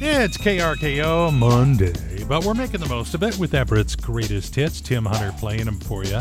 It's KRKO Monday, but we're making the most of it with Everett's greatest hits. Tim Hunter playing them for you.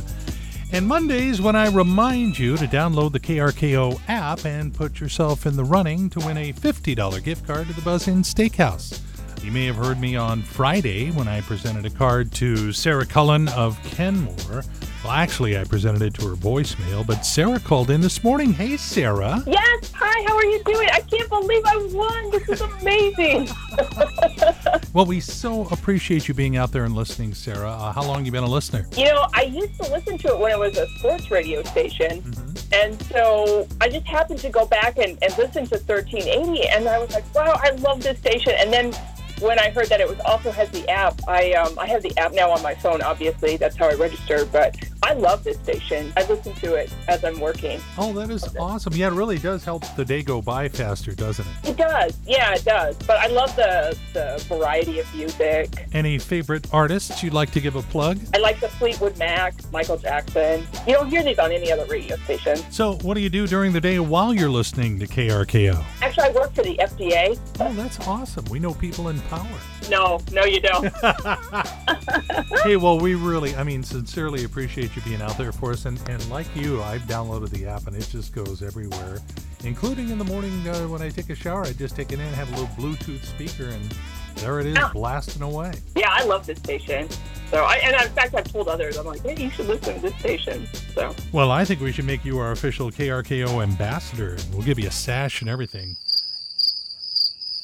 And Mondays, when I remind you to download the KRKO app and put yourself in the running to win a $50 gift card to the Buzz Inn Steakhouse. You may have heard me on Friday when I presented a card to Sarah Cullen of Kenmore. Well, actually, I presented it to her voicemail, but Sarah called in this morning. Hey, Sarah. Yes. Hi. How are you doing? I can't believe I won. This is amazing. well, we so appreciate you being out there and listening, Sarah. Uh, how long you been a listener? You know, I used to listen to it when it was a sports radio station. Mm-hmm. And so I just happened to go back and, and listen to 1380, and I was like, wow, I love this station. And then when I heard that it was also has the app, I um, I have the app now on my phone. Obviously, that's how I registered. But I love this station. I listen to it as I'm working. Oh, that is awesome. Yeah, it really does help the day go by faster, doesn't it? It does. Yeah, it does. But I love the the variety of music. Any favorite artists you'd like to give a plug? I like the Fleetwood Mac, Michael Jackson. You don't hear these on any other radio station. So, what do you do during the day while you're listening to KRKO? Actually, I work for the FDA. Oh, that's awesome. We know people in power. No, no, you don't. hey, well, we really, I mean, sincerely appreciate you being out there for us. And, and like you, I've downloaded the app and it just goes everywhere, including in the morning uh, when I take a shower. I just take it in, have a little Bluetooth speaker, and there it is, oh. blasting away. Yeah, I love this station. So, I, and in fact, I've told others, I'm like, hey, you should listen to this station. So, well, I think we should make you our official KRKO ambassador, we'll give you a sash and everything.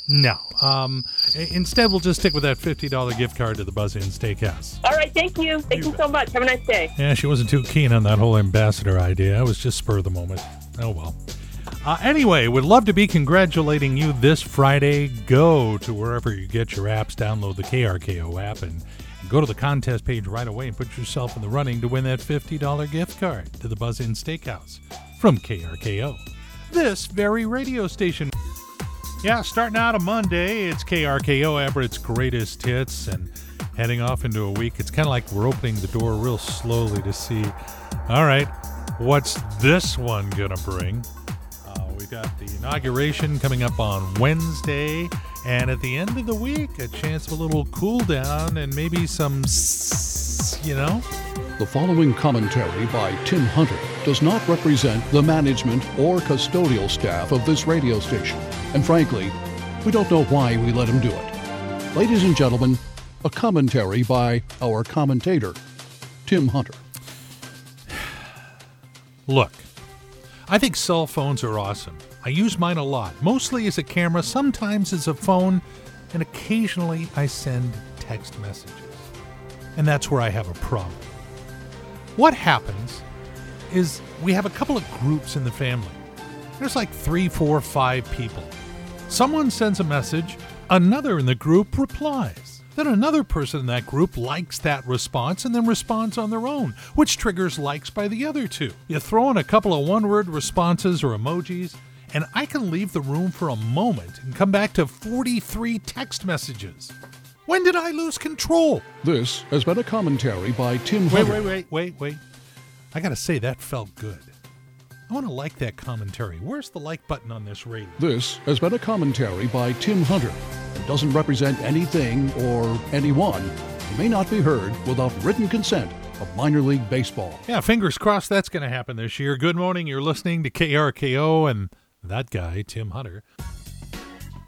No. Um, instead, we'll just stick with that $50 gift card to the Buzz Inn Steakhouse. All right. Thank you. Thank you, you so much. Have a nice day. Yeah, she wasn't too keen on that whole ambassador idea. It was just spur of the moment. Oh, well. Uh, anyway, would love to be congratulating you this Friday. Go to wherever you get your apps, download the KRKO app, and, and go to the contest page right away and put yourself in the running to win that $50 gift card to the Buzz Inn Steakhouse from KRKO. This very radio station. Yeah, starting out on Monday, it's KRKO Everett's greatest hits, and heading off into a week, it's kind of like we're opening the door real slowly to see, all right, what's this one gonna bring? Uh, we've got the inauguration coming up on Wednesday, and at the end of the week, a chance of a little cool down and maybe some, you know. The following commentary by Tim Hunter does not represent the management or custodial staff of this radio station. And frankly, we don't know why we let him do it. Ladies and gentlemen, a commentary by our commentator, Tim Hunter. Look, I think cell phones are awesome. I use mine a lot, mostly as a camera, sometimes as a phone, and occasionally I send text messages. And that's where I have a problem. What happens is we have a couple of groups in the family. There's like three, four, five people. Someone sends a message, another in the group replies. Then another person in that group likes that response and then responds on their own, which triggers likes by the other two. You throw in a couple of one word responses or emojis, and I can leave the room for a moment and come back to 43 text messages. When did I lose control? This has been a commentary by Tim Wait, Hunter. wait, wait, wait, wait. I gotta say, that felt good. I want to like that commentary. Where's the like button on this radio? This has been a commentary by Tim Hunter. It doesn't represent anything or anyone. It may not be heard without written consent of minor league baseball. Yeah, fingers crossed that's going to happen this year. Good morning. You're listening to KRKO and that guy, Tim Hunter.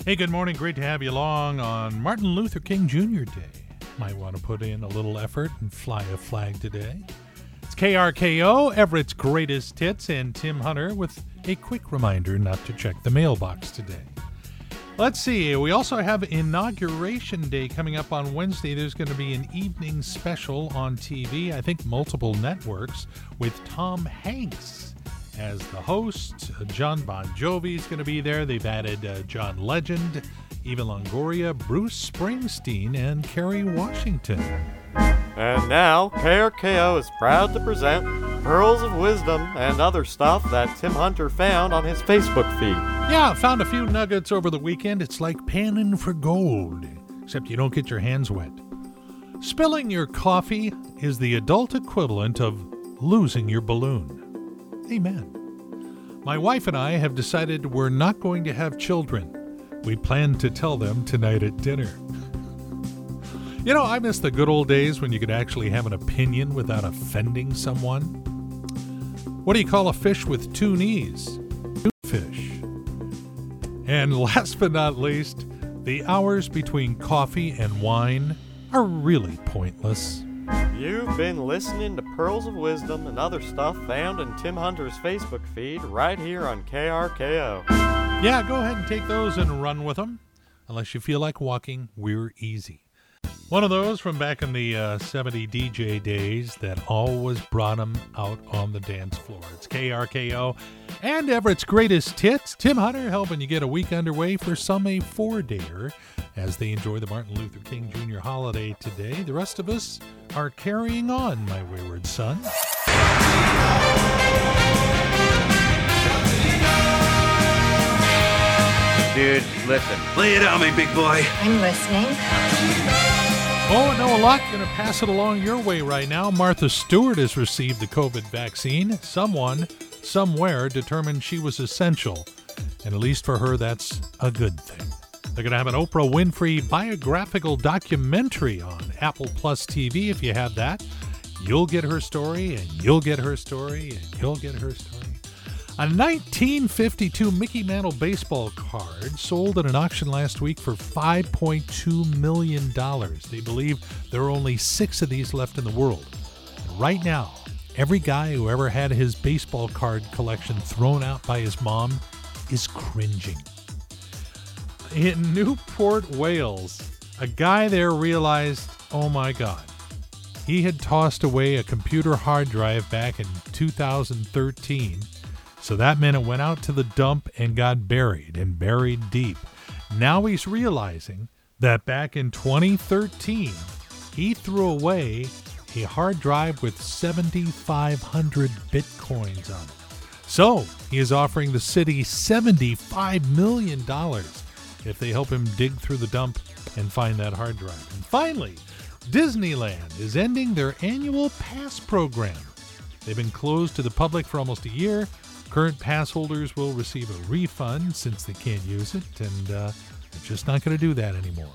Hey, good morning. Great to have you along on Martin Luther King Jr. Day. Might want to put in a little effort and fly a flag today. KRKO, Everett's greatest hits, and Tim Hunter with a quick reminder not to check the mailbox today. Let's see, we also have Inauguration Day coming up on Wednesday. There's going to be an evening special on TV, I think multiple networks, with Tom Hanks as the host. Jon Bon Jovi is going to be there. They've added uh, John Legend, Eva Longoria, Bruce Springsteen, and Kerry Washington. And now, KRKO is proud to present Pearls of Wisdom and other stuff that Tim Hunter found on his Facebook feed. Yeah, found a few nuggets over the weekend. It's like panning for gold, except you don't get your hands wet. Spilling your coffee is the adult equivalent of losing your balloon. Amen. My wife and I have decided we're not going to have children We plan to tell them tonight at dinner. You know, I miss the good old days when you could actually have an opinion without offending someone. What do you call a fish with two knees? Fish. And last but not least, the hours between coffee and wine are really pointless. You've been listening to Pearls of Wisdom and other stuff found in Tim Hunter's Facebook feed right here on KRKO. Yeah, go ahead and take those and run with them. Unless you feel like walking, we're easy. One of those from back in the uh, 70 DJ days that always brought him out on the dance floor. It's KRKO and Everett's greatest hits. Tim Hunter helping you get a week underway for some a four dayer as they enjoy the Martin Luther King Jr. holiday today. The rest of us are carrying on, my wayward son. Dude, listen. Lay it on me, big boy. I'm listening. Oh, a lot. Going to pass it along your way right now. Martha Stewart has received the COVID vaccine. Someone, somewhere, determined she was essential. And at least for her, that's a good thing. They're going to have an Oprah Winfrey biographical documentary on Apple Plus TV. If you have that, you'll get her story, and you'll get her story, and you'll get her story. A 1952 Mickey Mantle baseball card sold at an auction last week for $5.2 million. They believe there are only six of these left in the world. And right now, every guy who ever had his baseball card collection thrown out by his mom is cringing. In Newport, Wales, a guy there realized, oh my God, he had tossed away a computer hard drive back in 2013 so that meant it went out to the dump and got buried and buried deep. Now he's realizing that back in 2013, he threw away a hard drive with 7,500 bitcoins on it. So he is offering the city $75 million if they help him dig through the dump and find that hard drive. And finally, Disneyland is ending their annual pass program. They've been closed to the public for almost a year. Current pass holders will receive a refund since they can't use it, and uh, they're just not going to do that anymore.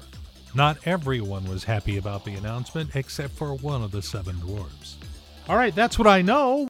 Not everyone was happy about the announcement, except for one of the seven dwarves. All right, that's what I know.